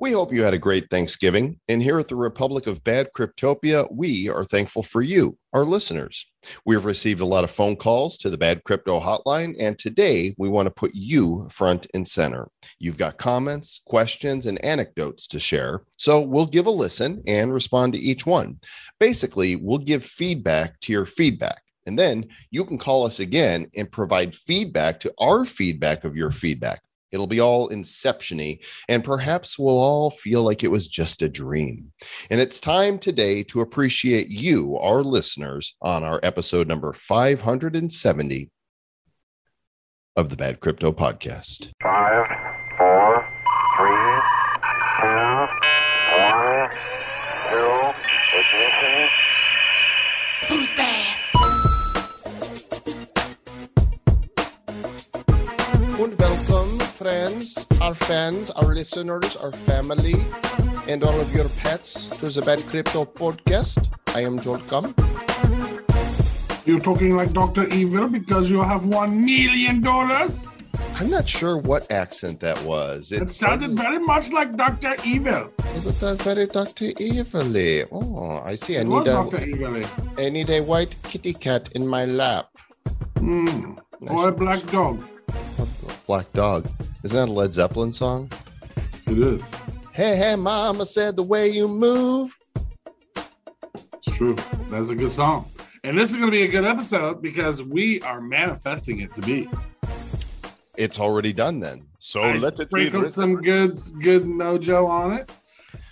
We hope you had a great Thanksgiving. And here at the Republic of Bad Cryptopia, we are thankful for you, our listeners. We have received a lot of phone calls to the Bad Crypto Hotline, and today we want to put you front and center. You've got comments, questions, and anecdotes to share. So we'll give a listen and respond to each one. Basically, we'll give feedback to your feedback. And then you can call us again and provide feedback to our feedback of your feedback. It'll be all inceptiony, and perhaps we'll all feel like it was just a dream. And it's time today to appreciate you, our listeners, on our episode number 570 of the Bad Crypto Podcast. Five, friends, our fans, our listeners, our family, and all of your pets to the Bad Crypto Podcast. I am Joel Comm. You're talking like Dr. Evil because you have one million dollars? I'm not sure what accent that was. It sounded very much like Dr. Evil. Was it that very Dr. Evilly? Oh, I see. I It need a. Evil. I need a white kitty cat in my lap. Mm. Or a black dog. Black dog. Isn't that a Led Zeppelin song? It is. Hey, hey, mama said the way you move. It's true. That's a good song. And this is going to be a good episode because we are manifesting it to be. It's already done then. So I let it be. some good, good mojo on it.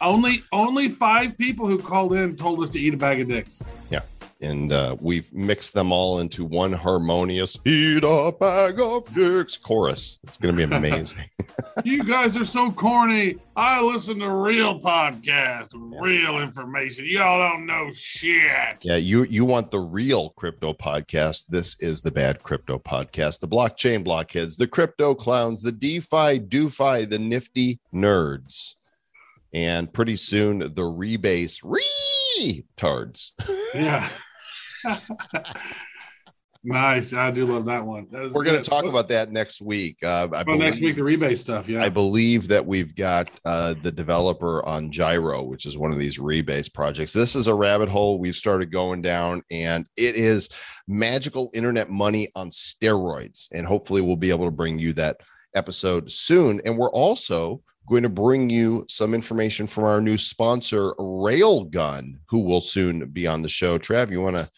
Only, only five people who called in told us to eat a bag of dicks. And uh, we've mixed them all into one harmonious "Eat a bag of dicks" chorus. It's going to be amazing. you guys are so corny. I listen to real podcasts, with real information. Y'all don't know shit. yeah, you you want the real crypto podcast? This is the bad crypto podcast. The blockchain blockheads, the crypto clowns, the DeFi doofy, the nifty nerds, and pretty soon the rebase retards. Yeah. Nice. I do love that one. That We're going to talk about that next week. Uh, I Well, next week the rebate stuff. Yeah. I believe that we've got uh, the developer on Gyro, which is one of these rebase projects. This is a rabbit hole we've started going down, and it is magical internet money on steroids. And hopefully, we'll be able to bring you that episode soon. And we're also going to bring you some information from our new sponsor, Railgun, who will soon be on the show. Trav, you want to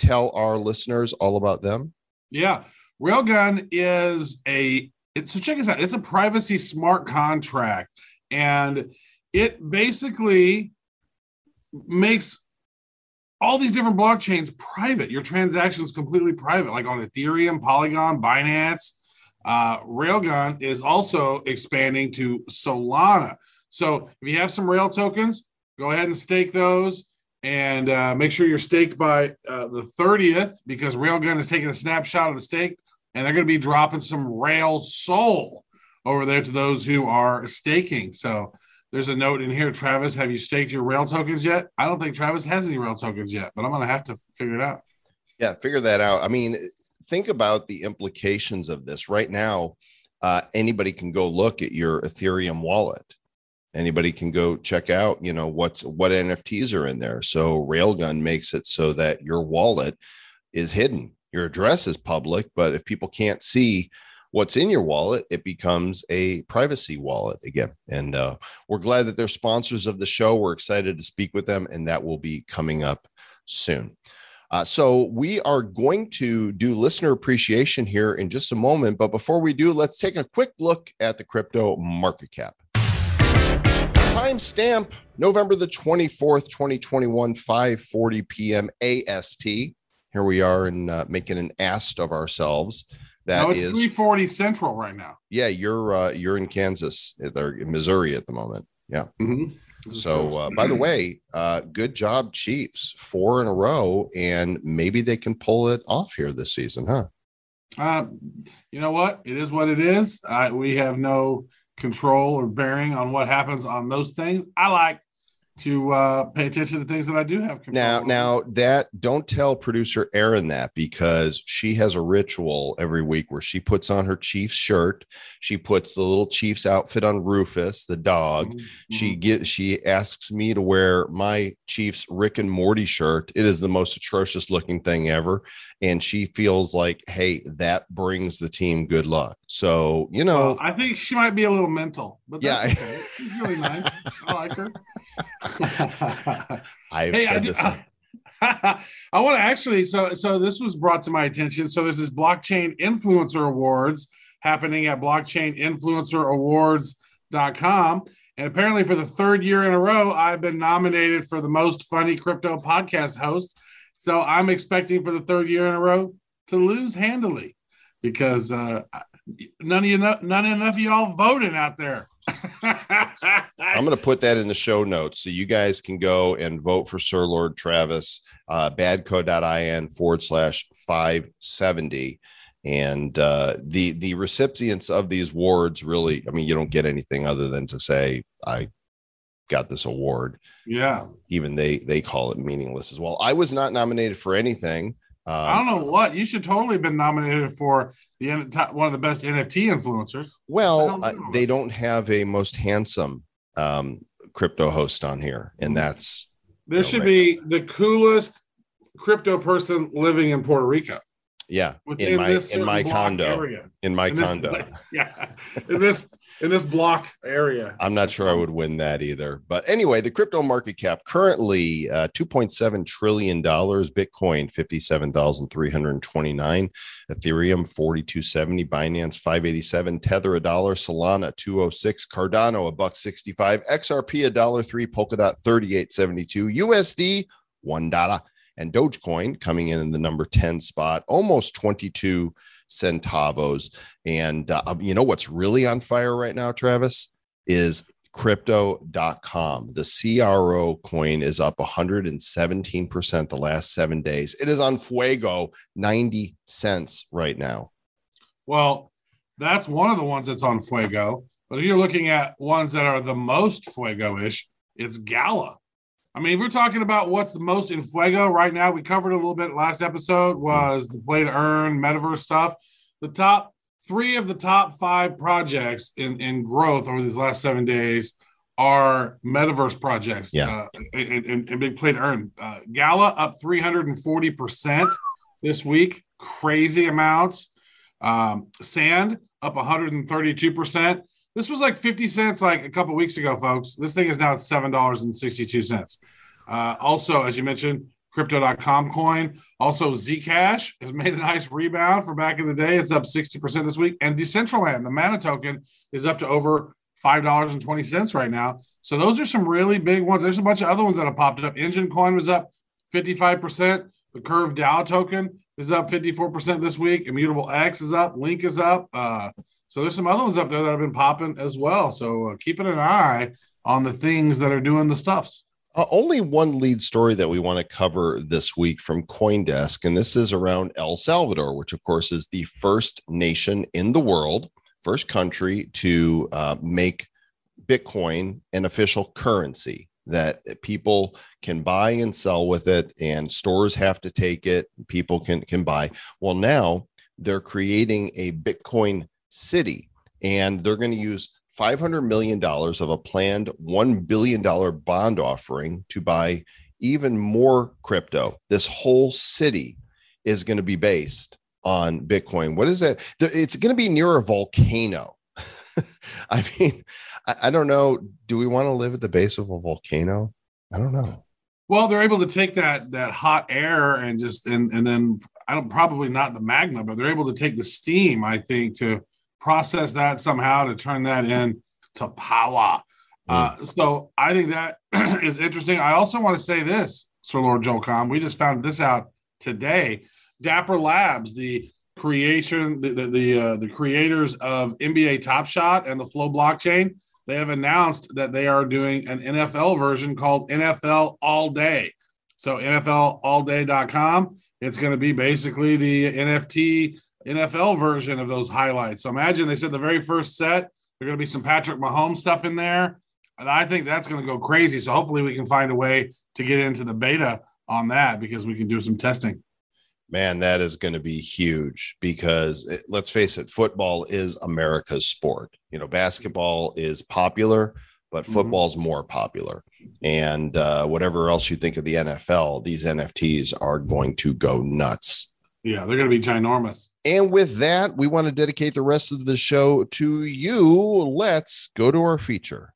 tell our listeners all about them? Yeah. Railgun is a so check this out. It's a privacy smart contract and it basically makes all these different blockchains private. Your transactions completely private, like on Ethereum, Polygon, Binance. Uh, Railgun is also expanding to Solana. So if you have some Rail tokens, go ahead and stake those and uh, make sure you're staked by uh, the 30th because Railgun is taking a snapshot of the stake and they're going to be dropping some Rail Soul over there to those who are staking. So there's a note in here. Travis, have you staked your Rail tokens yet? I don't think Travis has any Rail tokens yet, but I'm going to have to figure it out. Yeah, figure that out. I mean, think about the implications of this right now. Uh, anybody can go look at your Ethereum wallet. Anybody can go check out, you know, what's what NFTs are in there. So Railgun makes it so that your wallet is hidden. Your address is public, but if people can't see what's in your wallet, it becomes a privacy wallet again. And uh, we're glad that they're sponsors of the show. We're excited to speak with them, and that will be coming up soon. Uh, so we are going to do listener appreciation here in just a moment. But before we do, let's take a quick look at the crypto market cap. Timestamp November the 24th, 2021, 5:40 p.m. AST. Here we are and uh, making an ast of ourselves. That no, it's is- 340 Central right now. yeah, you're uh, you're in Kansas, or in Missouri at the moment. Yeah. Mhm. So, uh, by the way, uh, good job, Chiefs, four in a row, and maybe they can pull it off here this season, huh? Uh, you know what? It is what it is. Uh, we have no control or bearing on what happens on those things. I like to uh, pay attention to things that I do have control. Now, over. now that don't tell producer Erin that because she has a ritual every week where she puts on her Chiefs shirt. She puts the little Chiefs outfit on Rufus, the dog. Mhm, She get she asks me to wear my Chiefs Rick and Morty shirt. It is the most atrocious looking thing ever, and she feels like, hey, that brings the team good luck. So you know, Well, I think she might be a little mental, but Yeah. okay. She's really nice. I like her. I've hey, said do- this. I want to actually. So, so this was brought to my attention. So there's this blockchain influencer awards happening at blockchaininfluencerawards.com. And apparently, for the third year in a row, I've been nominated for the most funny crypto podcast host. So I'm expecting for the third year in a row to lose handily because uh, none of you, none enough of y'all voting out there. I'm going to put that in the show notes so you guys can go and vote for Sir Lord Travis, uh, badco.in forward slash 570. And uh, the the recipients of these awards really, I mean, you don't get anything other than to say, I got this award. yeah. Even they they call it meaningless as well. I was not nominated for anything. I Um, don't know what you should totally been nominated for the one of the best NFT influencers. well, What the uh, they don't have a most handsome um, crypto host on here, and that's There No, should right. be the coolest crypto person living in Puerto Rico. Yeah in my in my condo area. in my In this- condo. yeah, in this in this block area. I'm not sure I would win that either. But anyway, the crypto market cap currently uh, 2.7 trillion dollars. Bitcoin 57,329. Ethereum 4270. Binance 587. Tether a dollar. Solana 206. Cardano a buck 65. XRP a dollar three. Polkadot 3872. USD one dollar. And Dogecoin coming in in the number 10 spot, almost 22 centavos. And uh, you know what's really on fire right now, Travis, is crypto.com. The CRO coin is up 117% the last seven days. It is on Fuego, 90 cents right now. Well, that's one of the ones that's on Fuego. But if you're looking at ones that are the most Fuego-ish, it's Gala. I mean, if we're talking about what's the most in Fuego right now, we covered a little bit last episode was the play to earn metaverse stuff. The top three of the top five projects in, in growth over these last seven days are metaverse projects. Yeah. Uh, and, and, and big play to earn. Uh, Gala up 340% this week. Crazy amounts. Um, Sand up 132%. This was like 50 cents like a couple weeks ago, folks. This thing is now $7.62. Uh, also, as you mentioned, crypto.com coin. Also, Zcash has made a nice rebound for back in the day. It's up 60% this week. And Decentraland, the Mana token, is up to over $5.20 right now. So those are some really big ones. There's a bunch of other ones that have popped up. Enjin coin was up 55%. The Curve DAO token is up 54% this week. Immutable X is up. Link is up. Uh, so there's some other ones up there that have been popping as well. So uh, keeping an eye on the things that are doing the stuffs. Uh, only one lead story that we want to cover this week from Coindesk, and this is around El Salvador, which, of course, is the first nation in the world, first country to uh, make Bitcoin an official currency that people can buy and sell with it, and stores have to take it. People can can buy. Well, now they're creating a Bitcoin city, and they're going to use $500 million of a planned $1 billion bond offering to buy even more crypto. This whole city is going to be based on Bitcoin. What is that? It's going to be near a volcano. I mean, I don't know. Do we want to live at the base of a volcano? I don't know. Well, they're able to take that that hot air and just and and then I don't probably not the magma, but they're able to take the steam. I think to process that somehow to turn that in to power. Uh, so I think that is interesting. I also want to say this, Sir Lord Joel Comm. We just found this out today. Dapper Labs, the creation, the the the, uh, the creators of NBA Top Shot and the Flow blockchain, they have announced that they are doing an NFL version called NFL All Day. So NFLAllDay.com. It's going to be basically the NFT NFL version of those highlights. So imagine they said the very first set, there's going to be some Patrick Mahomes stuff in there. And I think that's going to go crazy. So hopefully we can find a way to get into the beta on that because we can do some testing. Man, that is going to be huge because it, let's face it, football is America's sport. You know, basketball is popular, but Mhm. football's more popular. And uh, whatever else you think of the NFL, these NFTs are going to go nuts. Yeah, they're going to be ginormous. And with that, we want to dedicate the rest of the show to you. Let's go to our feature.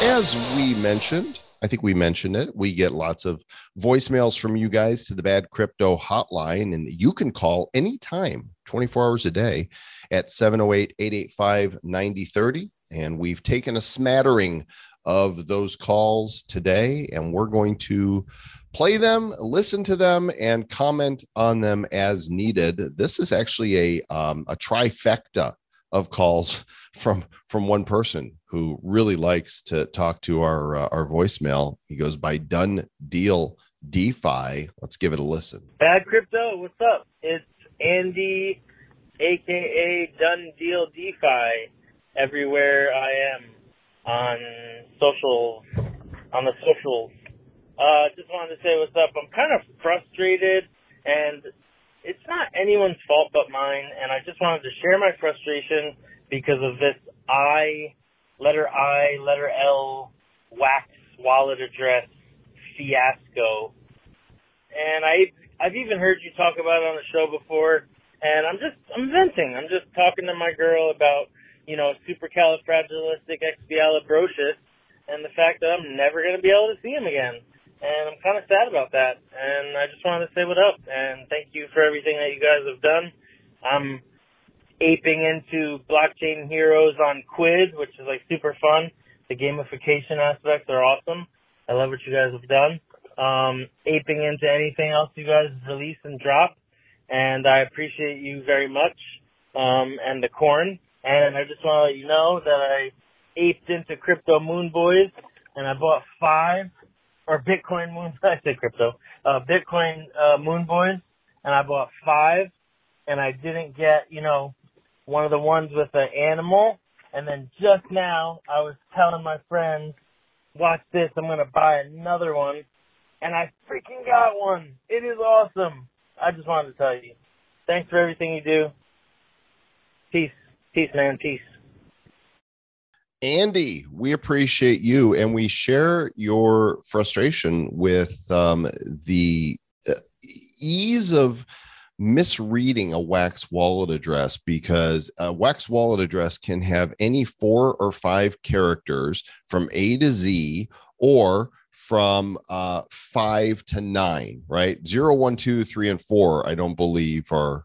As we mentioned, I think we mentioned it. We get lots of voicemails from you guys to the Bad Crypto Hotline, and you can call anytime, 24 hours a day at 708 885 9030. And we've taken a smattering of those calls today, and we're going to play them, listen to them, and comment on them as needed. This is actually a um, a trifecta of calls from from one person who really likes to talk to our uh, our voicemail. He goes by Done Deal DeFi. Let's give it a listen. Bad Crypto, what's up? It's Andy, aka Done Deal DeFi, everywhere I am on social, on the socials. Uh, just wanted to say what's up. I'm kind of frustrated, and it's not anyone's fault but mine. And I just wanted to share my frustration because of this I, letter I, letter L, wax wallet address fiasco and I I've even heard you talk about it on the show before, and I'm just I'm venting. I'm just talking to my girl about you know supercalifragilisticexpialidocious and the fact that I'm never going to be able to see him again, and I'm kind of sad about that. And I just wanted to say what up and thank you for everything that you guys have done. I'm aping into blockchain heroes on Quidd, which is like super fun. The gamification aspects are awesome. I love what you guys have done um, aping into anything else you guys release and drop. And I appreciate you very much, um, and the corn. And I just want to let you know that I aped into crypto moon boys, and I bought five, or Bitcoin moon, I said crypto, uh, Bitcoin, uh, moon boys, and I bought five, and I didn't get, you know, one of the ones with the animal. And then just now, I was telling my friends, watch this, I'm to buy another one and I freaking got one. It is awesome. I just wanted to tell you. Thanks for everything you do. Peace. Peace, man. Peace. Andy, we appreciate you and we share your frustration with um, the uh, ease of misreading a wax wallet address because a wax wallet address can have any four or five characters from A to Z or from uh, five to nine, right? Zero, one, two, three, and four, I don't believe are,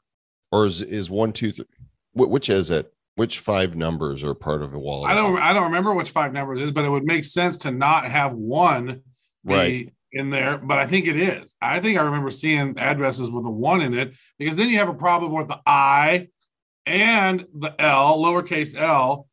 or is, is one, two, three, which is it? Which five numbers are part of a wallet? I don't I don't remember which five numbers is, but it would make sense to not have one Right. in there. But I think it is. I think I remember seeing addresses with a one in it because then you have a problem with the I and the L, lowercase L,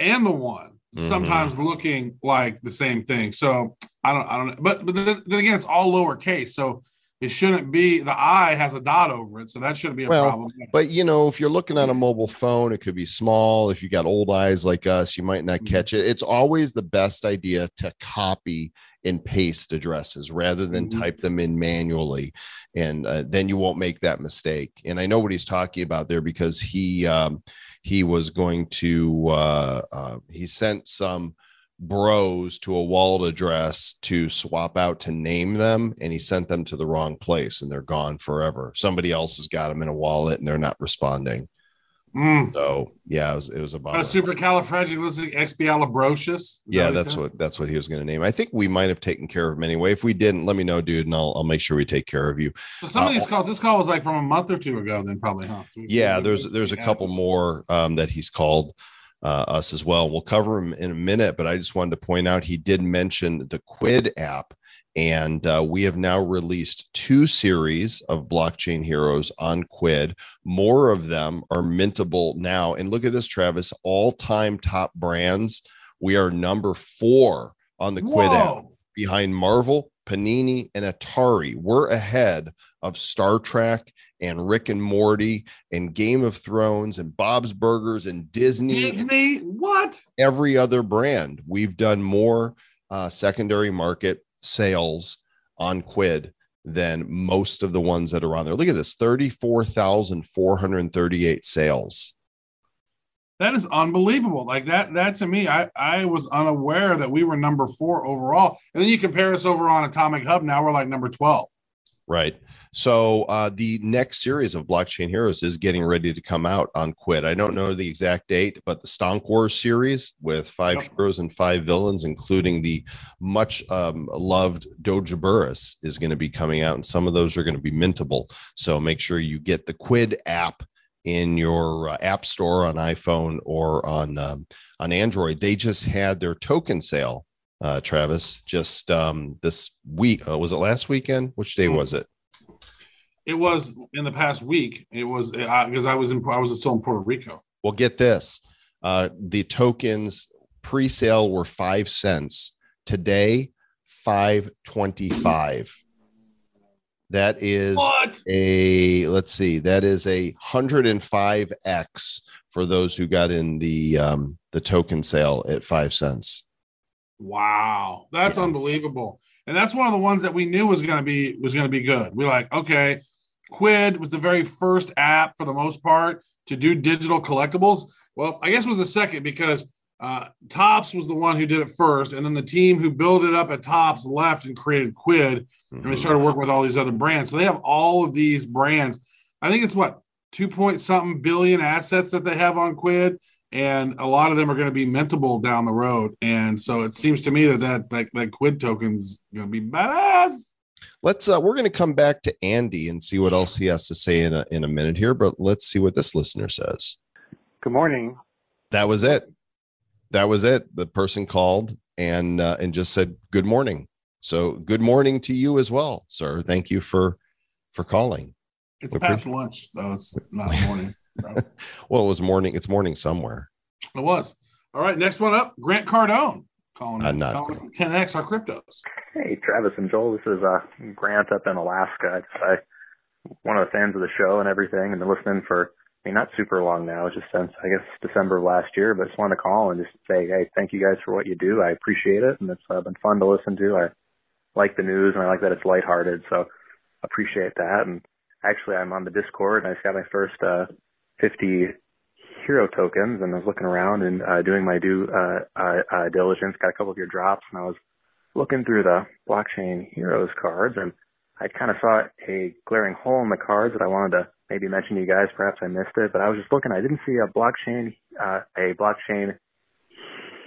and the one. Mhm. Sometimes looking like the same thing. So I don't I don't know. But but then, then again, it's all lowercase. So it shouldn't be the I has a dot over it. So that shouldn't be a Well, problem. But you know, if you're looking at a mobile phone, it could be small. If you got old eyes like us, you might not Mhm. catch it. It's always the best idea to copy and paste addresses rather than Mhm. type them in manually, and uh, then you won't make that mistake. And I know what he's talking about there because he um, he was going to uh, uh, he sent some bros to a wallet address to swap out to name them and he sent them to the wrong place and they're gone forever somebody else has got them in a wallet and they're not responding Mm. so yeah it was, it was about a- supercalifragilisticexpialidocious. Is that yeah that's said? what that's what he was going to name i think we might have taken care of him anyway if we didn't let me know dude and i'll, I'll make sure we take care of you So some of Uh, these calls, this call was like from a month or two ago, then probably, huh? So yeah there's there's a couple more um, that he's called uh, us as well. We'll cover him in a minute but i just wanted to point out he did mention the quidd app and uh, we have now released two series of blockchain heroes on quidd. More of them are mintable now. And look at this travis all-time top brands. We are number four on the quidd app. Behind marvel Panini, and Atari. We're ahead of Star Trek and Rick and Morty and Game of Thrones and Bob's Burgers and Disney, Disney, what? every other brand. We've done more uh, secondary market sales on Quidd than most of the ones that are on there. Look at this 34,438 sales. That is unbelievable. Like that, that to me, I, I was unaware that we were number four overall. And then you compare us over on Atomic Hub. Now we're like number 12. Right. So uh, the next series of Blockchain Heroes is getting ready to come out on Quidd. I don't know the exact date, but the Stonk Wars series with five Yep. heroes and five villains, including the much um, loved Doja Burris, is going to be coming out, and some of those are going to be mintable. So make sure you get the Quidd app in your uh, app store on iPhone or on um, on Android. They just had their token sale. Uh, Travis, just um, this week, uh, was it last weekend? Which day Hmm. was it? It was in the past week. It was because I was in, I was still in Puerto Rico. Well, get this. Uh, the tokens pre-sale were five cents. Today, five twenty-five. That is What? a let's see, that is a hundred and five X for those who got in the um the token sale at five cents. Wow, that's Yeah. unbelievable. And that's one of the ones that we knew was going to be was going to be good. We're like, okay, Quidd was the very first app for the most part to do digital collectibles. Well, I guess it was the second because uh, Topps was the one who did it first, and then the team who built it up at Topps left and created Quidd, and they started working with all these other brands. So they have all of these brands. I think it's what two point something billion assets that they have on Quidd, and a lot of them are going to be mintable down the road. And so it seems to me that that that, that Quidd token's going to be badass. Let's uh we're gonna come back to Andy and see what else he has to say in a in a minute here, but let's see what this listener says. Good morning. that was it that was it the person called and uh, and just said good morning so good morning to you as well sir thank you for for calling It's We past lunch though. It's not morning. Well it was morning it's morning somewhere it was. All right, next one up, Grant Cardone calling. Uh, in. not Calling us at 10x our cryptos. Hey, Travis and Joel. This is uh, Grant up in Alaska. I, one of the fans of the show and everything, and been listening for, I mean, not super long now, just since I guess December of last year. But just wanted to call and just say, hey, thank you guys for what you do. I appreciate it, and it's uh, been fun to listen to. I like the news, and I like that it's lighthearted, so appreciate that. And actually, I'm on the Discord, and I just got my first uh, 50 hero tokens, and I was looking around and uh, doing my due uh, uh, uh, diligence. Got a couple of your drops, and I was looking through the blockchain heroes cards and I kind of saw a glaring hole in the cards that I wanted to maybe mention to you guys. Perhaps I missed it, but I was just looking. I didn't see a blockchain, uh, a blockchain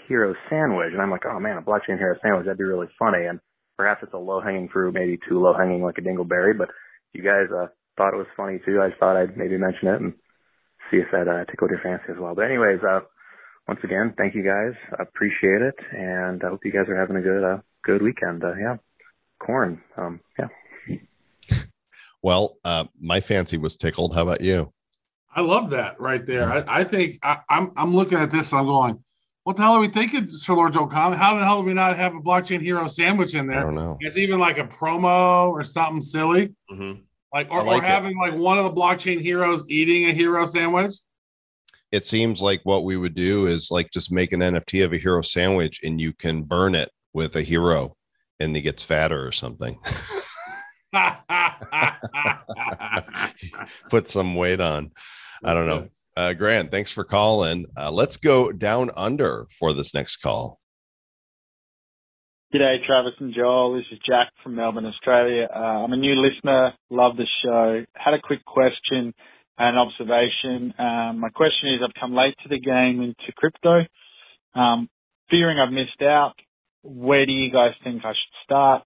hero sandwich. And I'm like, oh man, a blockchain hero sandwich. That'd be really funny. And perhaps it's a low hanging fruit, maybe too low hanging like a dingleberry, but you guys, uh, thought it was funny too. I thought I'd maybe mention it and see if that, uh, tickled your fancy as well. But anyways, uh, once again, thank you guys. I appreciate it. And I hope you guys are having a good, uh, good weekend. Uh, yeah. Corn. Um, yeah. well uh my fancy was tickled how about you I love that right there. I, I think I, I'm I'm looking at this and I'm going, what the hell are we thinking, Sir Lord Joe Common? How the hell do we not have a blockchain hero sandwich in i there? don't know It's even like a promo or something silly. Mm-hmm. Like or, I like or having like one of the blockchain heroes eating a hero sandwich. it seems like what we would do is like just make an nft of a hero sandwich and you can burn it with a hero and he gets fatter or something put some weight on i don't know uh, grant thanks for calling uh, let's go down under for this next call G'day, Travis and Joel. This is Jack from Melbourne, Australia. Uh, I'm a new listener. Love the show. Had a quick question and observation. Um, my question is, I've come late to the game into crypto. Um, fearing I've missed out. Where do you guys think I should start?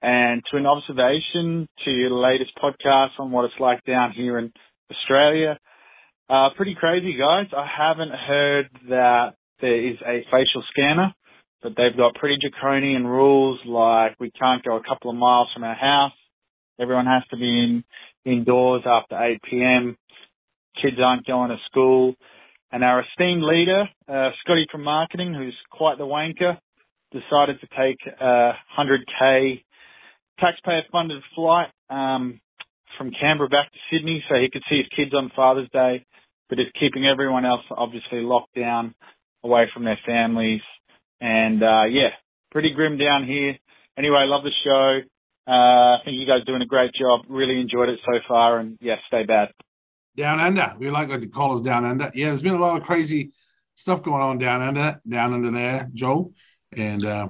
And to an observation to your latest podcast on what it's like down here in Australia. Uh, pretty crazy, guys. I haven't heard that there is a facial scanner but they've got pretty draconian rules like we can't go a couple of miles from our house. Everyone has to be in indoors after 8 p.m. Kids aren't going to school. And our esteemed leader, uh, Scotty from marketing, who's quite the wanker, decided to take a 100k taxpayer funded flight um, from Canberra back to Sydney so he could see his kids on Father's Day, but is keeping everyone else obviously locked down away from their families. And uh, yeah, pretty grim down here. Anyway, love the show. Uh, I think you guys are doing a great job. Really enjoyed it so far, and yeah, stay bad. Down under. We like to call us down under. Yeah, there's been a lot of crazy stuff going on down under, down under there, Joel, and uh,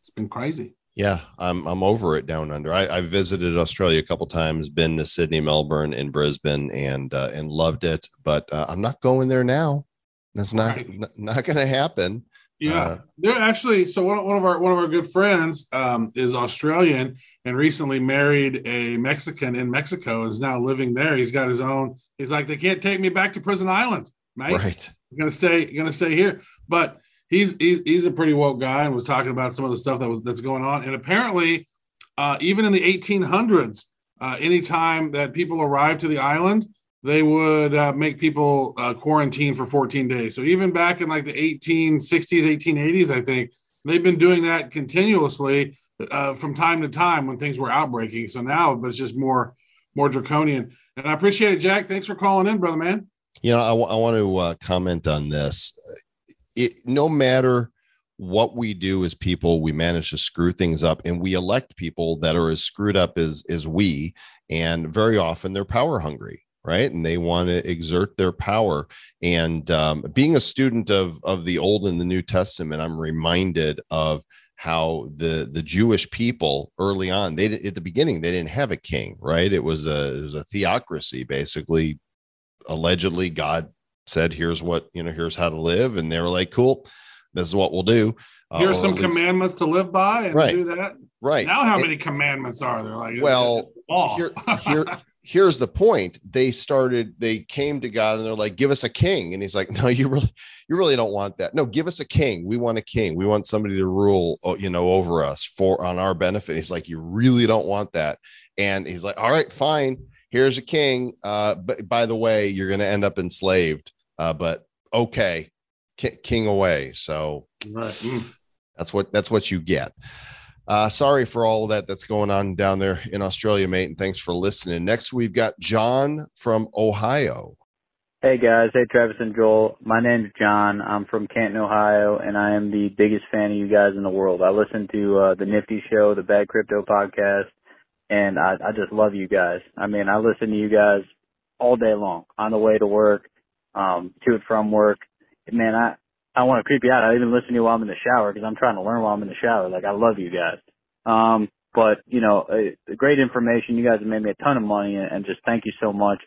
it's been crazy. Yeah, I'm I'm over it down under. I, I visited Australia a couple times, been to Sydney, Melbourne, and Brisbane, and uh, and loved it. But uh, I'm not going there now. That's not Right. n- not going to happen. Yeah, Uh, they're actually so one, one of our one of our good friends um, is Australian and recently married a Mexican in Mexico and is now living there. He's got his own. He's like, they can't take me back to Prison Island, mate. Right. I'm gonna stay, gonna stay here. But he's he's he's a pretty woke guy and was talking about some of the stuff that was that's going on. And apparently, uh, even in the 1800s, uh, anytime that people arrived to the island, they would uh, make people uh, quarantine for 14 days. So even back in like the 1860s, 1880s, I think they've been doing that continuously uh, from time to time when things were outbreaking. So now, but it's just more more draconian. And I appreciate it, Jack. Thanks for calling in, brother man. You know, I, I want to uh, comment on this. It, no matter what we do as people, we manage to screw things up, and we elect people that are as screwed up as as we. And very often, they're power hungry, right? And they want to exert their power. And um, being a student of of the Old and the New Testament, I'm reminded of how the the Jewish people early on they at the beginning they didn't have a king right it was a it was a theocracy basically allegedly God said, "Here's what you know. Here's how to live," and they were like, "Cool, this is what we'll do." Uh, Here's some least- commandments to live by and Right. do that. right? Now, how And many commandments are there? Like, Well, here, here, here's the point. They started. They came to God and they're like, "Give us a king," and He's like, "No, you really, you really don't want that. No, give us a king. We want a king. We want somebody to rule, oh, you know, over us for on our benefit." He's like, "You really don't want that," and He's like, "All right, fine." Here's a king. Uh, but by the way, you're going to end up enslaved. Uh, but okay, ki- king away. So right. Mm. that's what that's what you get. Uh, sorry for all of that that's going on down there in Australia, mate, and thanks for listening. Next, we've got John from Ohio. Hey guys, hey Travis and Joel. My name's John. I'm from Canton, Ohio, and I am the biggest fan of you guys in the world. I listen to uh, the Nifty Show, the Bad Crypto podcast, and I, I just love you guys. I mean, I listen to you guys all day long on the way to work, um, to and from work. Man, I I want to creep you out. I even listen to you while I'm in the shower because I'm trying to learn while I'm in the shower. Like I love you guys. Um, but you know, uh, great information. You guys have made me a ton of money, and, and just thank you so much.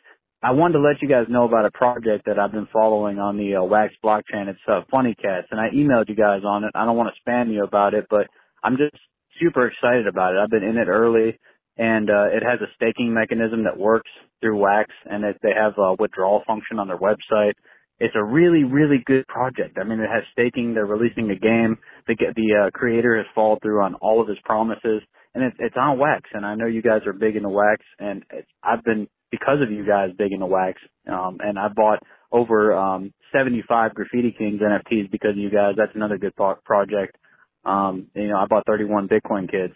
I wanted to let you guys know about a project that I've been following on the uh, Wax blockchain. It's uh, Funny Cats, and I emailed you guys on it. I don't want to spam you about it, but I'm just super excited about it. I've been in it early, and uh, it has a staking mechanism that works through Wax, and it, they have a withdrawal function on their website. It's a really, really good project. I mean, it has staking. They're releasing the game. The the uh, creator has followed through on all of his promises, and it's it's on Wax. And I know you guys are big into Wax, and I've been because of you guys big into Wax. Um, and I bought over um, 75 Graffiti Kings NFTs because of you guys. That's another good pro- project. Um, you know, I bought 31 Bitcoin Kids.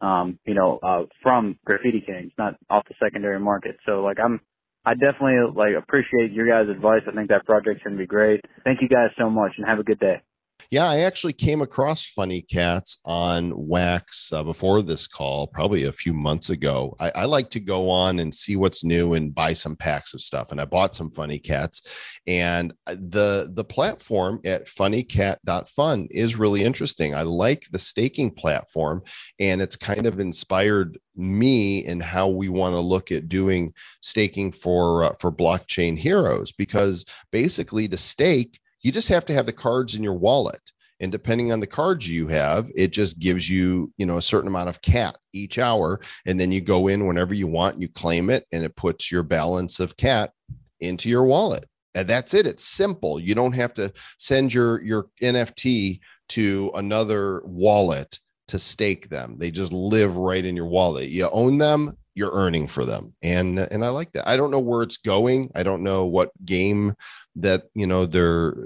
Um, you know, uh, from Graffiti Kings, not off the secondary market. So like I'm I definitely like appreciate your guys' advice. I think that project's gonna be great. Thank you guys so much and have a good day. Yeah, I actually came across Funny Cats on Wax uh, before this call, probably a few months ago. I, I like to go on and see what's new and buy some packs of stuff, and I bought some Funny Cats. And uh, the the platform at funnycat.fun is really interesting. I like the staking platform, and it's kind of inspired me in how we want to look at doing staking for uh, for blockchain heroes because basically to stake you just have to have the cards in your wallet. And depending on the cards you have it just gives you you know a certain amount of cat each hour. And then you go in whenever you want you claim it and it puts your balance of cat into your wallet. And that's it. It's simple. You don't have to send your your nft to another wallet to stake them. They just live right in your wallet. You own them you're earning for them. And and i like that. I don't know where it's going. I don't know what game that you know they're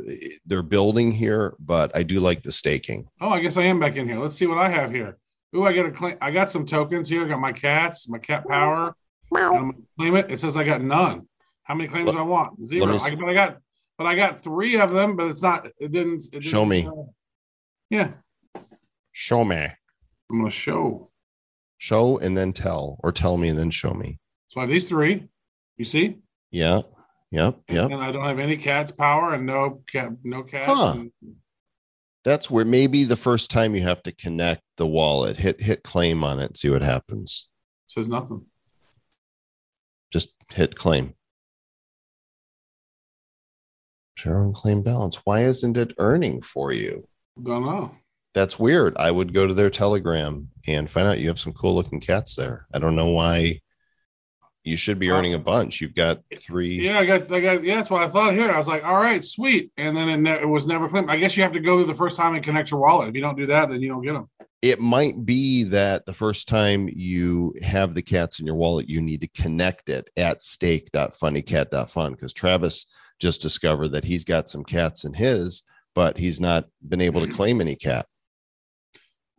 they're building here but i do like the staking Oh, I guess I am back in here. Let's see what I have here. Ooh, I got a claim. I got some tokens here. I got my cats, my cat power. Claim it. It says I got none. How many claims do I want? Zero. me I, but I got, but I got three of them. But it's not. It didn't. It didn't Show me. Yeah, Show me. I'm gonna show. Show and then tell, or tell me and then show me. So I have these three. You see? Yeah. Yep. Yep. And I don't have any cat's power and no cat, no cats. Huh. and- That's where maybe the first time you have to connect the wallet, hit hit claim on it, see what happens. says nothing. Just hit claim. Share on claim balance. Why isn't it earning for you? Don't know. That's weird. I would go to their Telegram and find out you have some cool looking cats there. I don't know why you should be earning a bunch. You've got three. Yeah, I got, I got. Yeah, that's what I thought here. I was like, all right, sweet. And then it, ne- it was never claimed. I guess you have to go through the first time and connect your wallet. If you don't do that, then you don't get them. It might be that the first time you have the cats in your wallet, you need to connect it at stake.funnycat.fun because Travis just discovered that he's got some cats in his, but he's not been able to mm-hmm. claim any cat.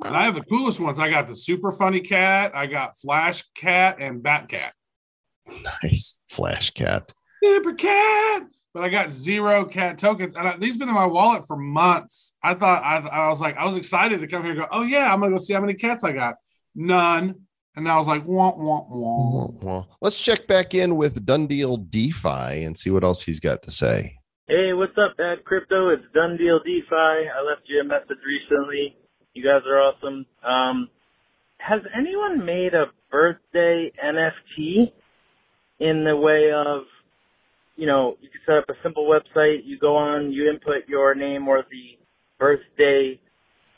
And I have the coolest ones. I got the super funny cat. I got Flash Cat and Bat Cat. Nice. Flash cat. Super cat. But I got zero cat tokens, and I, these been in my wallet for months. I thought I, I was like, I was excited to come here and go. Oh yeah, I'm gonna go see how many cats I got. None. And I was like, wah wah wah. Well, let's check back in with Done Deal DeFi and see what else he's got to say. Hey, what's up, Bad Crypto? It's Done Deal DeFi. I left you a message recently. You guys are awesome. Um, has anyone made a birthday NFT in the way of, you know, you can set up a simple website, you go on, you input your name or the birthday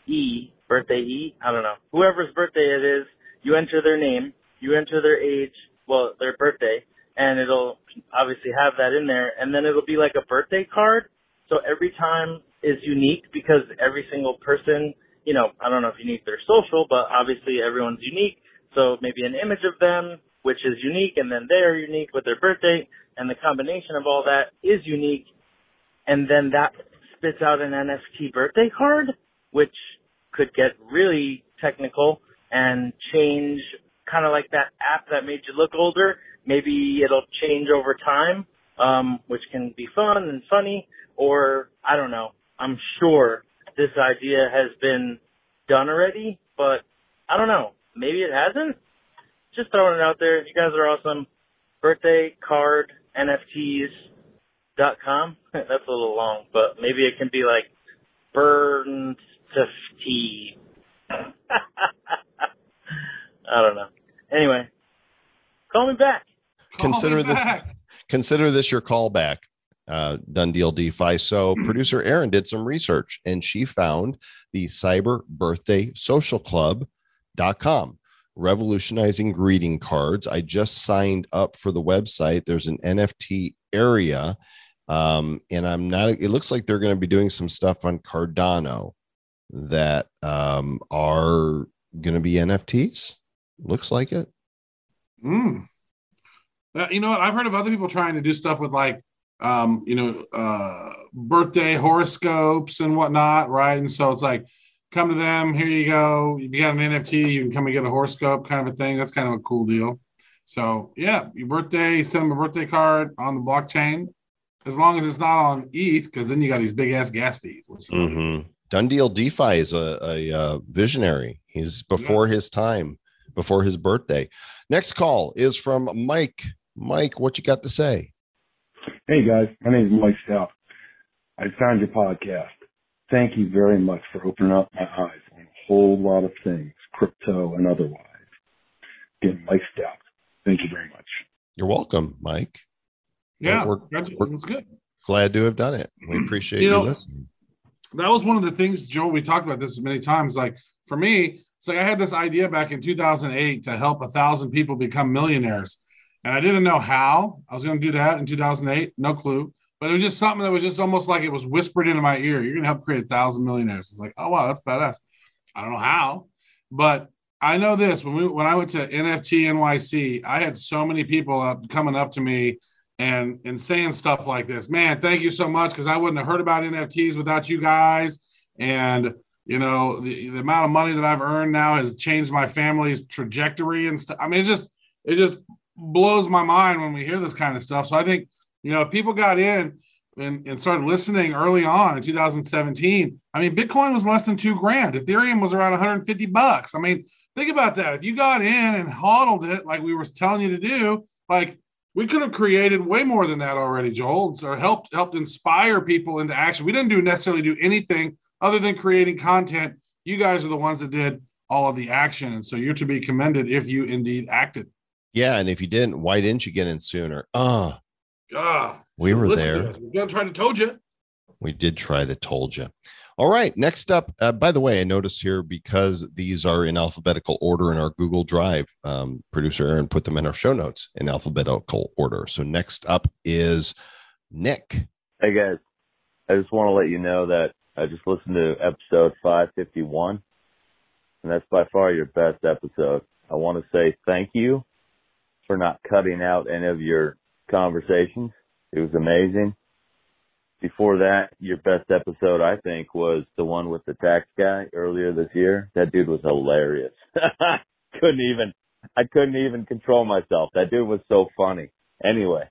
E, birthday E, I don't know, whoever's birthday it is, you enter their name, you enter their age, well, their birthday, and it'll obviously have that in there, and then it'll be like a birthday card. So every time is unique because every single person, you know, I don't know if you need their social, but obviously everyone's unique. So maybe an image of them, which is unique, and then they're unique with their birthday, and the combination of all that is unique, and then that spits out an NFT birthday card, which could get really technical and change kind of like that app that made you look older. Maybe it'll change over time, um, which can be fun and funny, or I don't know. I'm sure this idea has been done already, but I don't know. Maybe it hasn't. Just throwing it out there. You guys are awesome. Birthday card NFTs dot com. That's a little long, but maybe it can be like burn to tea. I don't know. Anyway, call me back. Call Consider me this- back. Consider this your callback, uh, Done Deal DeFi. So, producer Erin did some research and she found the Cyber Birthday Social Club.com, revolutionizing greeting cards. I just signed up for the website. There's an NFT area. Um, and I'm not, it looks like they're going to be doing some stuff on Cardano that um, are going to be NFTs. Looks like it. Mm. Uh, you know what? I've heard of other people trying to do stuff with like, um, you know, uh, birthday horoscopes and whatnot, right? And so it's like, come to them. Here you go. If you got an NFT, you can come and get a horoscope, kind of a thing. That's kind of a cool deal. So yeah, your birthday, send them a birthday card on the blockchain, as long as it's not on ETH, because then you got these big ass gas fees. which is- Mm-hmm. Done deal DeFi is a, a, uh visionary. He's before his time, before his birthday. Next call is from Mike. Mike, what you got to say? Hey guys, my name is Mike Stout. I found your podcast. Thank you very much for opening up my eyes on a whole lot of things, crypto and otherwise. Again, Mike Stout. Thank you very much. You're welcome, Mike. Yeah, We're- that's we're- that's good. Glad to have done it. We appreciate You you, know- listening. that was one of the things, Joe. We talked about this many times. Like for me, it's like I had this idea back in 2008 to help a thousand people become millionaires, and I didn't know how I was going to do that in 2008. No clue, but it was just something that was just almost like it was whispered into my ear. You're going to help create a thousand millionaires. It's like, oh wow, that's badass. I don't know how, but I know this. When we when I went to NFT NYC, I had so many people up coming up to me and and saying stuff like this man thank you so much because i wouldn't have heard about nfts without you guys and you know, the, the amount of money that I've earned now has changed my family's trajectory and stuff. I mean, it just it just blows my mind when we hear this kind of stuff. So I think, you know, if people got in and, and started listening early on in 2017, I mean, Bitcoin was less than two grand. Ethereum was around 150 bucks. I mean, think about that. If you got in and hodled it like we were telling you to do, like we could have created way more than that already, Joel, or helped helped inspire people into action. We didn't do necessarily do anything other than creating content. You guys are the ones that did all of the action. And so you're to be commended if you indeed acted. Yeah. And if you didn't, why didn't you get in sooner? Oh, Ah, we were there. to. We're gonna try to told you. We did try to told you. All right. Next up, uh, by the way, I notice here because these are in alphabetical order in our Google Drive, um, producer Aaron put them in our show notes in alphabetical order. So next up is Nick. Hey guys, I just want to let you know that I just listened to episode 551, and that's by far your best episode. I want to say thank you for not cutting out any of your conversations. It was amazing. Before that, your best episode, I think, was the one with the tax guy earlier this year. That dude was hilarious. couldn't even, I couldn't even control myself. That dude was so funny. Anyway,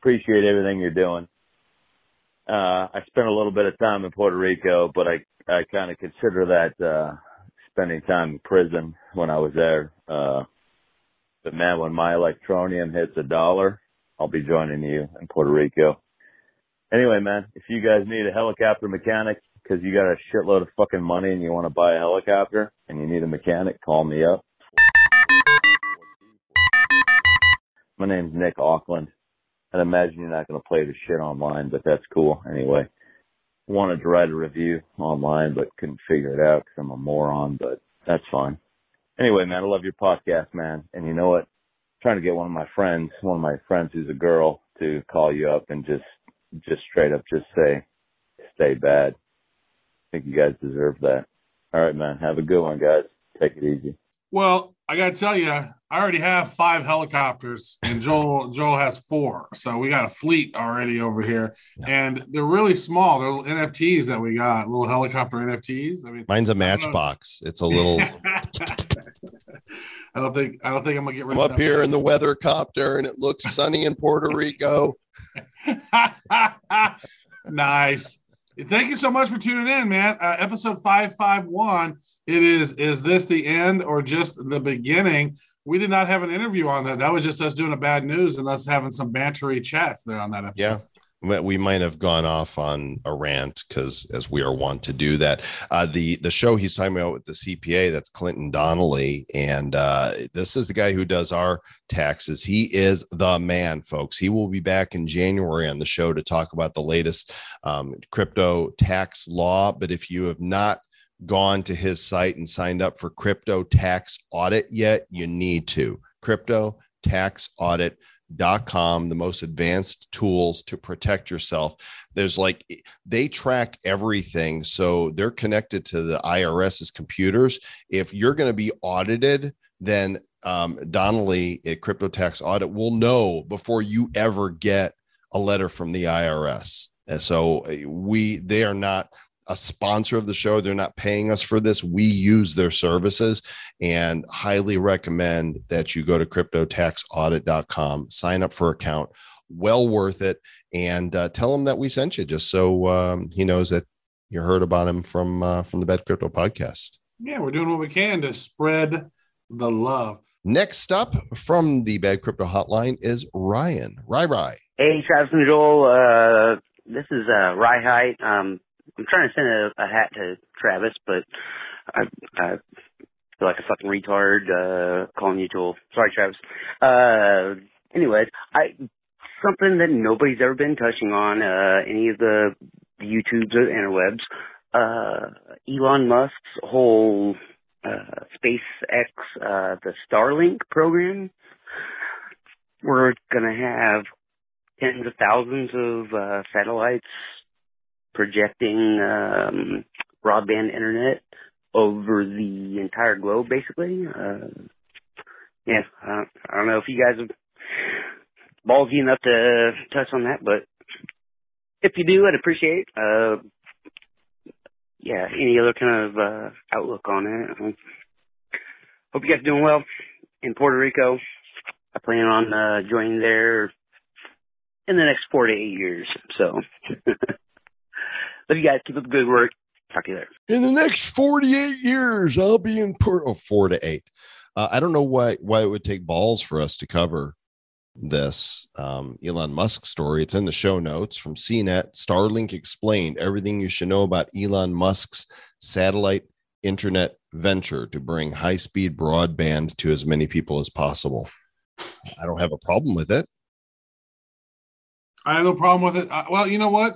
appreciate everything you're doing. Uh, I spent a little bit of time in Puerto Rico, but I, I kind of consider that, uh, spending time in prison when I was there. Uh, but man, when my Electroneum hits a dollar, I'll be joining you in Puerto Rico. Anyway, man, if you guys need a helicopter mechanic because you got a shitload of fucking money and you want to buy a helicopter and you need a mechanic, call me up. My name's Nick Auckland. I'd imagine you're not going to play the shit online, but that's cool. Anyway, wanted to write a review online, but couldn't figure it out because I'm a moron, but that's fine. Anyway, man, I love your podcast, man. And you know what? Trying to get one of my friends, one of my friends who's a girl, to call you up and just, just straight up just say, stay bad. I think you guys deserve that. All right, man. Have a good one, guys. Take it easy. Well, I gotta tell you, I already have five helicopters, and Joel Joel has four. So we got a fleet already over here, and they're really small. They're little NFTs that we got, little helicopter NFTs. I mean, Mine's a matchbox. It's a little. I don't think I don't think I'm gonna get rid I'm of up here in the weather copter, and it looks sunny in Puerto Rico. nice. Thank you so much for tuning in, man. Uh, episode five five one. It is. Is this the end or just the beginning? We did not have an interview on that. That was just us doing a bad news and us having some bantery chats there on that episode. Yeah. We- might have gone off on a rant because, as we are wont to do that, uh, the the show he's talking about with the CPA that's Clinton Donnelly, and uh, this is the guy who does our taxes. He is the man, folks. He will be back in January on the show to talk about the latest um, crypto tax law. But if you have not gone to his site and signed up for crypto tax audit yet, you need to. Crypto tax audit dot com the most advanced tools to protect yourself. There's like they track everything so they're connected to the irs's computers. If you're going to be audited then um, donnelly at crypto tax audit will know before you ever get a letter from the irs and so uh, we they are not a sponsor of the show they're not paying us for this we use their services and highly recommend that you go to cryptotaxaudit.com sign up for account well worth it and uh, tell him that we sent you just so um, he knows that you heard about him from uh, from the bad crypto podcast Yeah, we're doing what we can to spread the love. next up from the bad crypto hotline is ryan rai rai Hey, Travis and Joel. Uh, this is uh, Rye Height. Um, I'm trying to send a, a hat to Travis, but I, I feel like a fucking retard uh, calling you Joel. Sorry, Travis. Uh, anyways, I something that nobody's ever been touching on uh, any of the YouTubes or interwebs. Uh, Elon Musk's whole uh, SpaceX, uh, the Starlink program. We're gonna have tens of thousands of uh, satellites projecting um, broadband internet over the entire globe, basically. Uh, yeah, I don't, I don't know if you guys are ballsy enough to touch on that, but if you do, I'd appreciate. Uh, yeah, any other kind of uh, outlook on it. Um, hope you guys are doing well in Puerto Rico. I plan on uh, joining there in the next four to eight years. So, love you guys. Keep up the good work. Talk to you later. In the next 48 years, I'll be in Port. Oh, four to eight. Uh, I don't know why why it would take balls for us to cover this um, Elon Musk story. It's in the show notes from CNET. Starlink explained everything you should know about Elon Musk's satellite internet venture to bring high speed broadband to as many people as possible. I don't have a problem with it. I have no problem with it. Uh, well, you know what?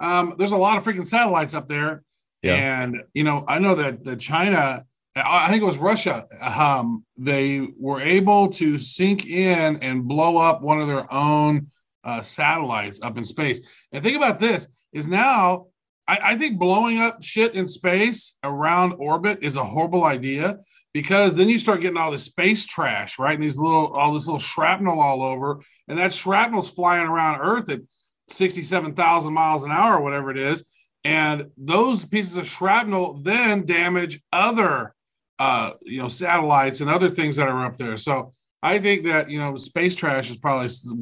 Um, there's a lot of freaking satellites up there, Yeah. and you know, I know that the China, I think it was Russia, um, they were able to sink in and blow up one of their own uh, satellites up in space. And think about this: is now I, I think blowing up shit in space around orbit is a horrible idea because then you start getting all this space trash, right? And these little, all this little shrapnel all over, and that shrapnel's flying around Earth at 67,000 miles an hour or whatever it is. And those pieces of shrapnel then damage other, uh, you know, satellites and other things that are up there. So I think that you know space trash is probably is,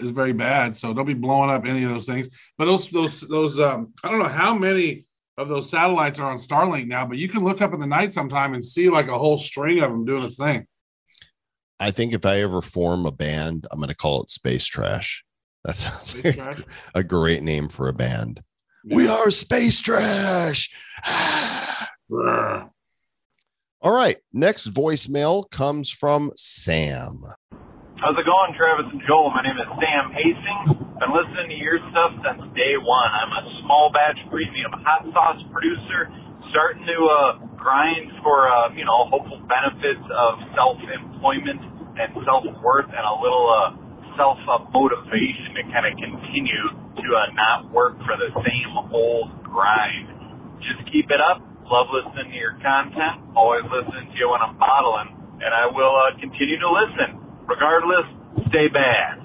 is very bad. So don't be blowing up any of those things. But those those those um, I don't know how many of those satellites are on Starlink now, but you can look up in the night sometime and see like a whole string of them doing its thing. I think if I ever form a band, I'm going to call it Space Trash. That sounds like trash? a great name for a band. We are Space Trash. All right. Next voicemail comes from Sam. How's it going, Travis and Joel? My name is Sam Hastings. Been listening to your stuff since day one. I'm a small batch premium hot sauce producer, starting to uh, grind for uh, you know hopeful benefits of self-employment and self-worth, and a little uh, self-motivation to kind of continue to uh, not work for the same old grind. Just keep it up. Love listening to your content. Always listening to you when I'm bottling, and I will uh, continue to listen. Regardless, stay bad.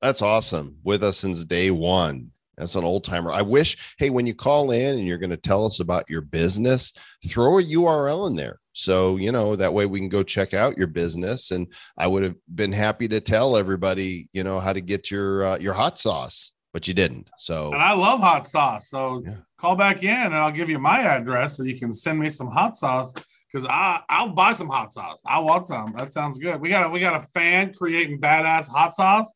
That's awesome. With us since day one. That's an old timer. I wish, hey, when you call in and you're going to tell us about your business, throw a URL in there. So, you know, that way we can go check out your business. And I would have been happy to tell everybody, you know, how to get your uh, your hot sauce, but you didn't. So And I love hot sauce. So call back in and I'll give you my address so you can send me some hot sauce because I I'll buy some hot sauce. I want some. That sounds good. We got a we got a fan creating badass hot sauce.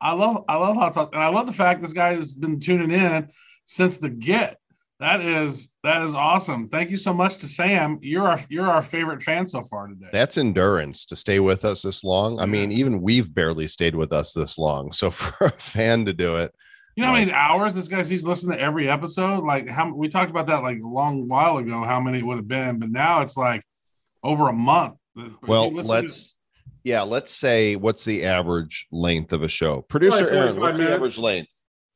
I love I love hot sauce. And I love the fact this guy has been tuning in since the get. That is that is awesome. Thank you so much to Sam. You're our you're our favorite fan so far today. that's endurance to stay with us this long. I mean, even we've barely stayed with us this long. So for a fan to do it, You know how many hours this guy's he's listened to every episode? Like how we talked about that like a long while ago, how many it would have been, but now it's like over a month. Well, He listened to- let's yeah, let's say what's the average length of a show? Producer Aaron, 45 what's the average length?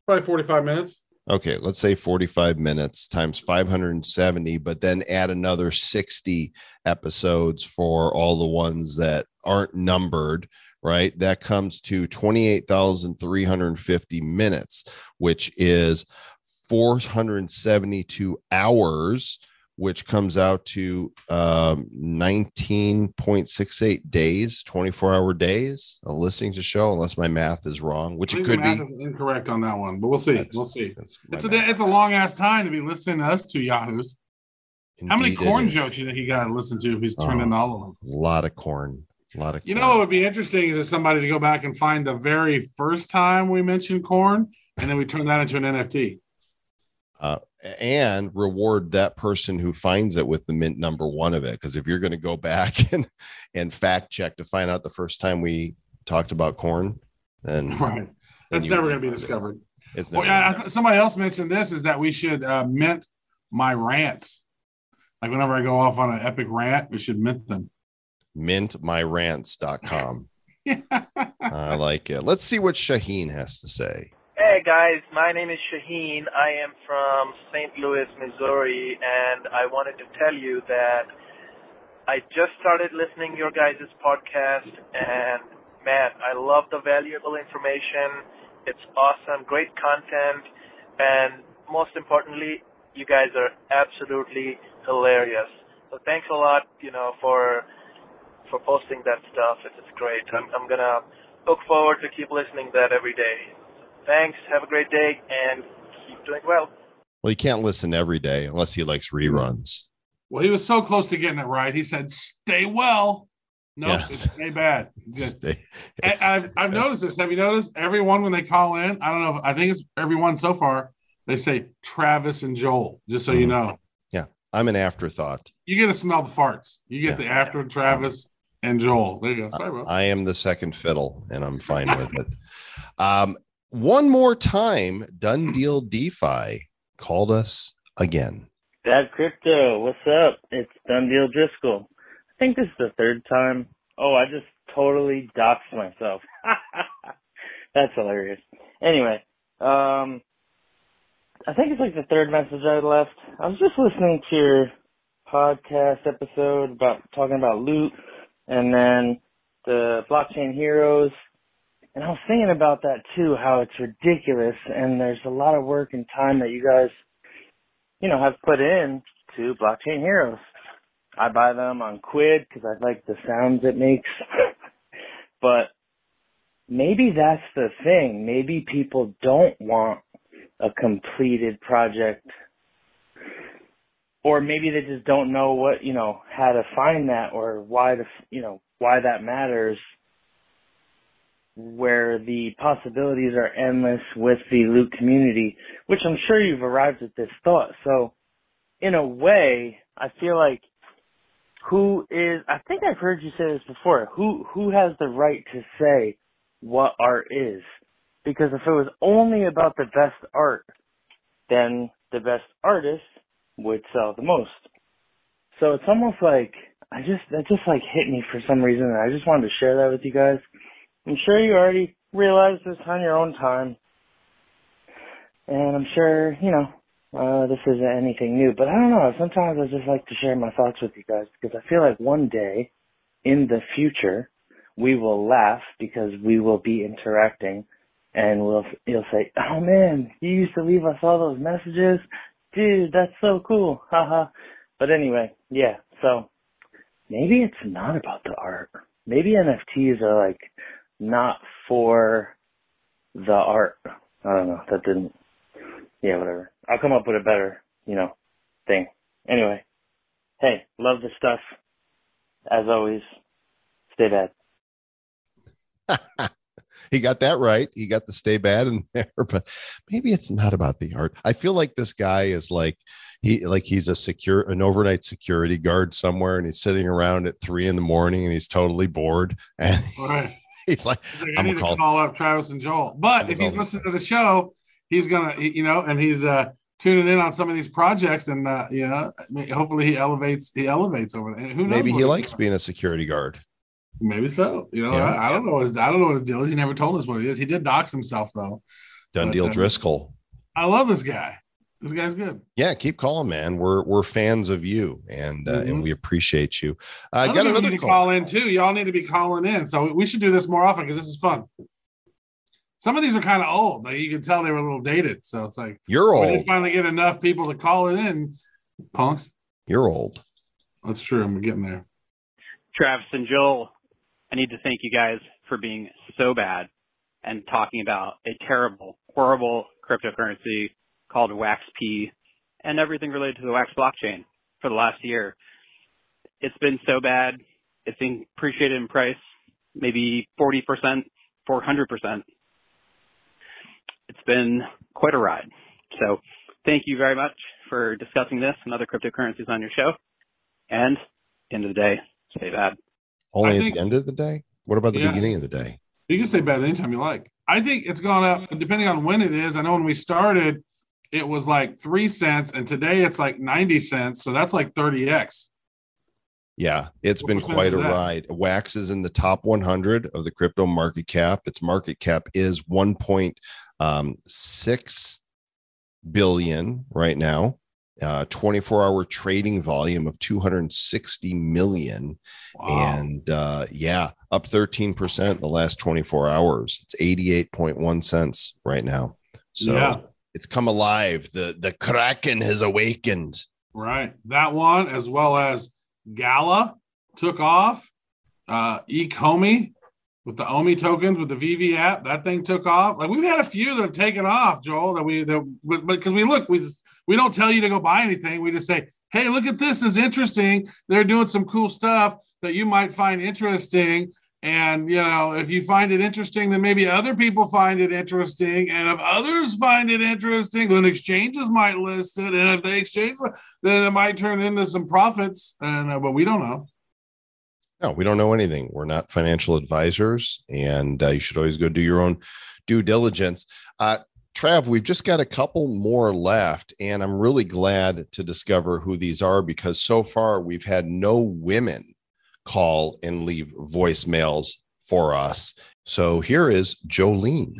probably 45 minutes. Okay, let's say 45 minutes times 570, but then add another 60 episodes for all the ones that aren't numbered, right? That comes to 28,350 minutes, which is 472 hours, which comes out to um, 19.68 days, 24 hour days of listening to show, unless my math is wrong, which it could be. incorrect on that one, but we'll see. That's- we'll see. It's a it's a long ass time to be listening to us two yahoos. How many corn jokes you think he got to listen to if he's Oh. into all of them? A lot of corn. A lot of You know what would be interesting is if somebody to go back and find the very first time we mentioned corn, and then we turn that into an NFT. uh, and reward that person who finds it with the mint number one of it. Because if you're going to go back and and fact check to find out the first time we talked about corn, then Right. That's you- never going to be discovered. it's Well, yeah, I- somebody else mentioned this is that we should uh, mint my rants. Like whenever I go off on an epic rant, we should mint them. mintmyrants.com. I like it. Let's see what Shaheen has to say. Guys, my name is Shaheen. I am from St. Louis, Missouri, and I wanted to tell you that I just started listening your guys' podcast, and man, I love the valuable information. It's awesome, great content, and most importantly, You guys are absolutely hilarious. So thanks a lot, you know, for for posting that stuff. It's, it's great. I'm I'm gonna look forward to keep listening to that every day. Thanks. Have a great day and keep doing well. Well, you can't listen every day unless he likes reruns. Well, he was so close to getting it right. He said, "Stay well." No, Yes. it's stay bad. Just- Stay- And I've, I've noticed this. Have you noticed everyone when they call in? I don't know. If, I think it's everyone so far. They say Travis and Joel, just so you Mhm. know. Yeah, I'm an afterthought. You get to smell the farts. You get Yeah. the after Travis and Joel. There you go. Sorry, bro. I am the second fiddle, and I'm fine with it. Um, one more time, Done Deal DeFi called us again. Bad crypto, what's up? It's Done Deal Driscoll. I think this is the third time. Oh, I just totally doxed myself. That's hilarious. Anyway, um, I think it's like the third message I left. I was just listening to your podcast episode about talking about loot and then the blockchain heroes. And I was thinking about that too, how it's ridiculous and there's a lot of work and time that you guys you know, have put in to blockchain heroes. I buy them on Quidd because I like the sounds it makes. but maybe that's the thing. Maybe people don't want a completed project. Or maybe they just don't know what, you know, how to find that or why the, you know, why that matters where the possibilities are endless with the loot community, which I'm sure you've arrived at this thought. So in a way, I feel like who is I think I've heard you say this before. Who who has the right to say what art is? Because if it was only about the best art, then the best artist would sell the most. So it's almost like I just that just like hit me for some reason and I just wanted to share that with you guys. I'm sure you already realized this on your own time. And I'm sure, you know, uh, this isn't anything new, but I don't know. Sometimes I just like to share my thoughts with you guys because I feel like one day in the future we will laugh because we will be interacting and we'll, you'll say, oh man, you used to leave us all those messages. Dude, that's so cool. Haha. but anyway, yeah, so maybe it's not about the art. Maybe NFTs are like not for the art. I don't know. That didn't. Yeah, whatever. I'll come up with a better, you know, thing. Anyway, hey, love the stuff. As always, stay bad. he got that right. He got the stay bad in there, but maybe it's not about the art. I feel like this guy is like he like he's a secure an overnight security guard somewhere and he's sitting around at three in the morning and he's totally bored and Right. he's like, I I'm need gonna to call call up Travis and Joel. But if he's listening to the show, he's gonna, you know, and he's uh tuning in on some of these projects, and uh, you know, hopefully he elevates, he elevates over there. Who knows? maybe he likes being a security guard. Maybe so. You know, Yeah. I, I don't know his, I don't know his deal. is. He never told us what it is. He did dox himself though. Done But, deal um, Driscoll. I love this guy. This guy's good. Yeah, keep calling, man. We're we're fans of you and uh, Mhm. and we appreciate you. I got another need to call. call in too. Y'all need to be calling in. So we should do this more often because this is fun. Some of these are kind of old. Like you can tell they were a little dated. So it's like You're we didn't old. finally get enough people to call it in. Punks. You're old. That's true. I'm getting there. Travis and Joel, I need to thank you guys for being so bad and talking about a terrible, horrible cryptocurrency called WaxP and everything related to the Wax blockchain for the last year. It's been so bad. It's been appreciated in price, maybe 40%, 400%. It's been quite a ride. So thank you very much for discussing this and other cryptocurrencies on your show. And end of the day, stay bad. Only I at think- the end of the day? What about the Yeah. beginning of the day? You can say bad anytime you like. I think it's gone up depending on when it is. I know when we started, it was like three cents, and today it's like 90 cents. So that's like 30x. Yeah, it's What been quite a that? ride. Wax is in the top 100 of the crypto market cap. Its market cap is 1.6 billion right now. Uh, 24 hour trading volume of 260 million. And uh, yeah, up 13% the last 24 hours. It's 88.1 cents right now. So Yeah. It's come alive. The the Kraken has awakened. Right. That one, as well as Gala, took off. Uh, ECOMI with the Omi tokens with the VeVe app, that thing took off. Like we've had a few that have taken off, Joel. That we that but because we look, we just, we don't tell you to go buy anything. We just say, hey, look at this is interesting. They're doing some cool stuff that you might find interesting. And you know, if you find it interesting, then maybe other people find it interesting. And if others find it interesting, then exchanges might list it. And if they exchange, then it might turn into some profits. And uh, but we don't know. No, we don't know anything. We're not financial advisors, and uh, you should always go do your own due diligence. Uh, Trav, we've just got a couple more left, and I'm really glad to discover who these are because so far we've had no women call and leave voicemails for us. So here is Jolene.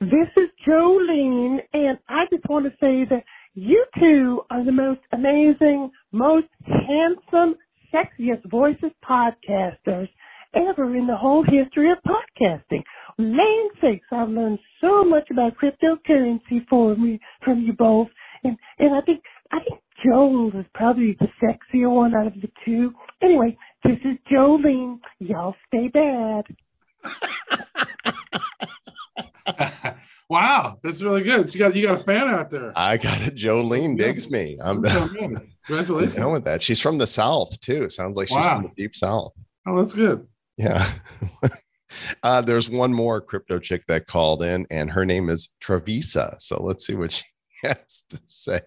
This is Jolene, and I just want to say that you two are the most amazing, most handsome, sexiest voices podcasters ever in the whole history of podcasting. Man sakes, I've learned so much about cryptocurrency for me from you both, and and I think I think Joel is probably the sexier one out of the two. Anyway, this is Jolene. Y'all stay bad. wow, that's really good. You got you got a fan out there. I got it. Jolene digs me. I'm Congratulations. I'm down with that. She's from the South too. Sounds like she's Wow. from the deep South. Oh, that's good. Yeah. uh, there's one more crypto chick that called in, and her name is Travisa. So let's see what she has to say.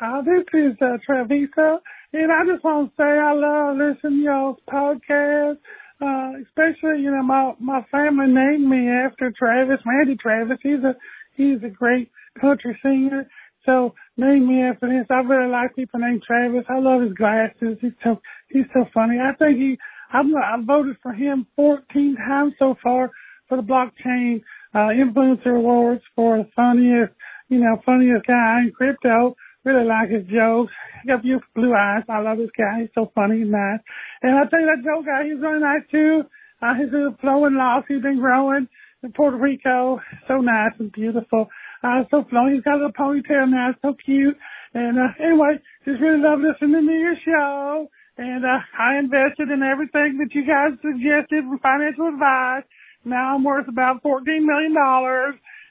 Uh, this is uh, Travisa, and I just want to say I love listening to y'all's podcast. Uh, especially, you know, my my family named me after Travis, Randy Travis. He's a he's a great country singer. So named me after this. I really like people named Travis. I love his glasses. He's so he's so funny. I think he I'm I voted for him 14 times so far for the blockchain uh, influencer awards for the funniest you know funniest guy in crypto. Really like his jokes. He got beautiful blue eyes. I love this guy. He's so funny and nice. And I think that Joe guy, he's really nice too. Uh, his little flowing locks, he's been growing in Puerto Rico. So nice and beautiful. Uh, so flowing. He's got a little ponytail now. So cute. And, uh, anyway, just really love listening to your show. And, uh, I invested in everything that you guys suggested for financial advice. Now I'm worth about $14 million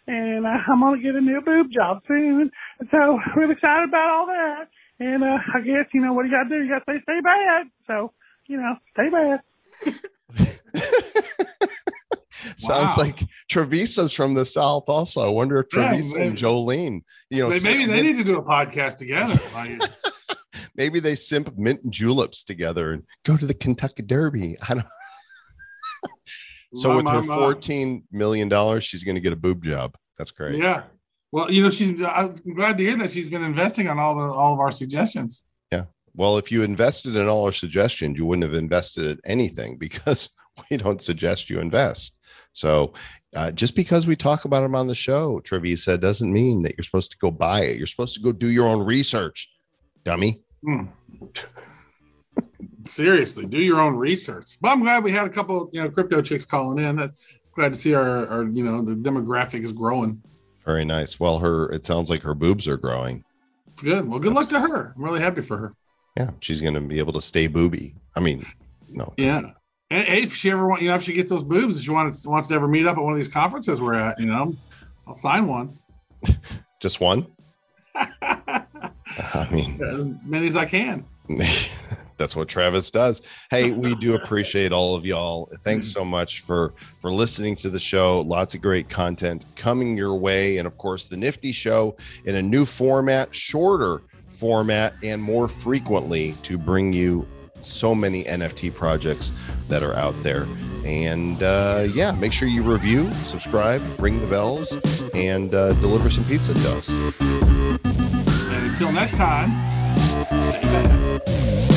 and uh, I'm gonna get a new boob job soon. So we're excited about all that. And uh, I guess you know what you gotta do. You gotta stay stay bad. So you know, stay bad. Sounds like Travisa's from the South also. I wonder if Yeah, and. Jolene, you know, Maybe they simp- need to do a podcast together. Like, maybe they simp mint and juleps together and go to the Kentucky Derby. I don't So with her. 14 million dollars, she's going to get a boob job. That's great. Yeah. Well, you know, she's. I'm glad to hear that she's been investing on all the all of our suggestions. Yeah. Well, if you invested in all our suggestions, you wouldn't have invested in anything because we don't suggest you invest. So uh, just because we talk about them on the show, Travisa, doesn't mean that you're supposed to go buy it. You're supposed to go do your own research, dummy. Hmm. Seriously, do your own research. But I'm glad we had a couple, you know, crypto chicks calling in. Glad to see our, our, you know, the demographic is growing. Very nice. Well, her it sounds like her boobs are growing. Good. Well, good luck to her. I'm really happy for her. Yeah, she's going to be able to stay booby. I mean, no. Yeah. And hey, if she ever want, you know, if she gets those boobs, if she wants wants to ever meet up at one of these conferences we're at, you know, I'll sign one. Just one? I mean, As many as I can. that's what Travis does. Hey, we do appreciate all of y'all. Thanks so much for for listening to the show. Lots of great content coming your way, and of course, the Nifty Show in a new format, shorter format, and more frequently to bring you so many NFT projects that are out there. And uh, yeah, make sure you review, subscribe, ring the bells, and uh, deliver some pizza to us. And until next time, stay bad.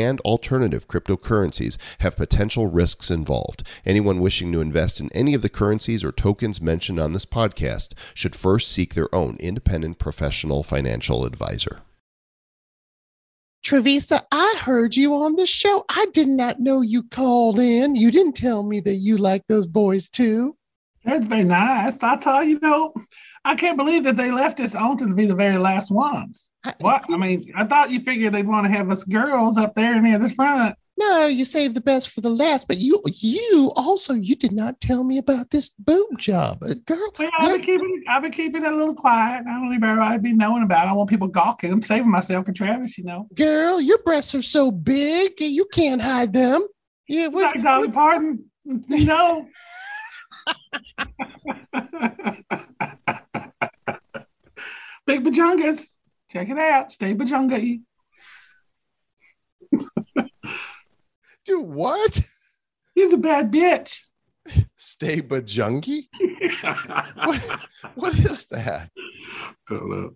alternative cryptocurrencies have potential risks involved. Anyone wishing to invest in any of the currencies or tokens mentioned on this podcast should first seek their own independent professional financial advisor. Travisa, I heard you on the show. I did not know you called in. You didn't tell me that you like those boys too. That's very nice. I tell you, you know, I can't believe that they left us on to be the very last ones. What? I mean, I thought you figured they'd want to have us girls up there near the front. No, you saved the best for the last. But you, you also, you did not tell me about this boob job, Uh, girl. Well, I've been keeping, I've been keeping it a little quiet. I don't need everybody to be knowing about. it. I want people gawking. I'm saving myself for Travis, you know. Girl, your breasts are so big, you can't hide them. Yeah, what, Parton, you know. Big Bajongas. Check it out. Stay Bajonga. Do what? He's a bad bitch. Stay bajungi? what, what is that? I Don't know.